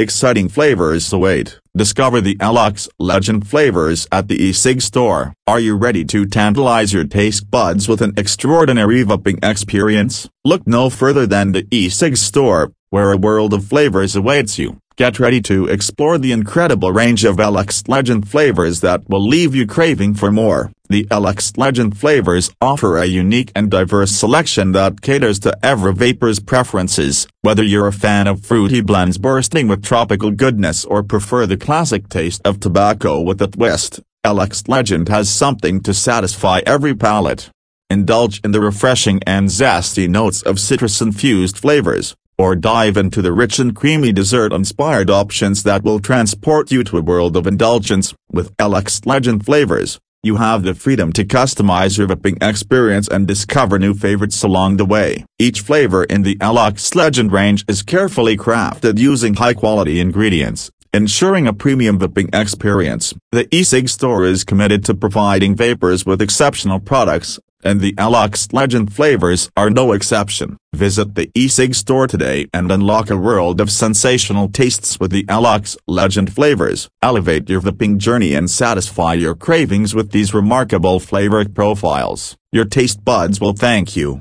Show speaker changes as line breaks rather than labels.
Exciting flavors await. Discover the Elux Legend flavors at the E-Cig store. Are you ready to tantalize your taste buds with an extraordinary vaping experience? Look no further than the E-Cig store, where a world of flavors awaits you. Get ready to explore the incredible range of Elux Legend flavors that will leave you craving for more. The Elux Legend flavors offer a unique and diverse selection that caters to every vaper's preferences, whether you're a fan of fruity blends bursting with tropical goodness or prefer the classic taste of tobacco with a twist. Elux Legend has something to satisfy every palate. Indulge in the refreshing and zesty notes of citrus-infused flavors or dive into the rich and creamy dessert-inspired options that will transport you to a world of indulgence. With Elux Legend flavors, you have the freedom to customize your vaping experience and discover new favorites along the way. Each flavor in the Elux Legend range is carefully crafted using high-quality ingredients, ensuring a premium vaping experience. The E-Cig store is committed to providing vapers with exceptional products, and the Elux Legend flavors are no exception. Visit the E-Cig store today and unlock a world of sensational tastes with the Elux Legend flavors. Elevate your vaping journey and satisfy your cravings with these remarkable flavor profiles. Your taste buds will thank you.